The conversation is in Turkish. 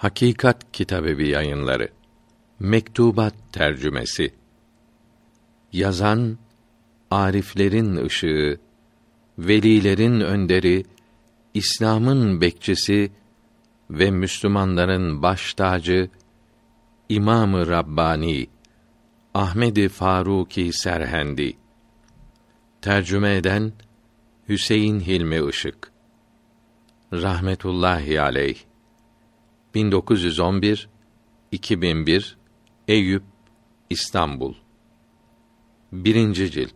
Hakikat Kitabevi Yayınları. Mektubat tercümesi. Yazan Ariflerin ışığı, velilerin önderi, İslam'ın bekçisi ve Müslümanların baş tacı İmam-ı Rabbani Ahmedi Faruki Serhendi. Tercüme eden Hüseyin Hilmi Işık. Rahmetullahi aleyh 1911 2001 Eyüp İstanbul 1. cilt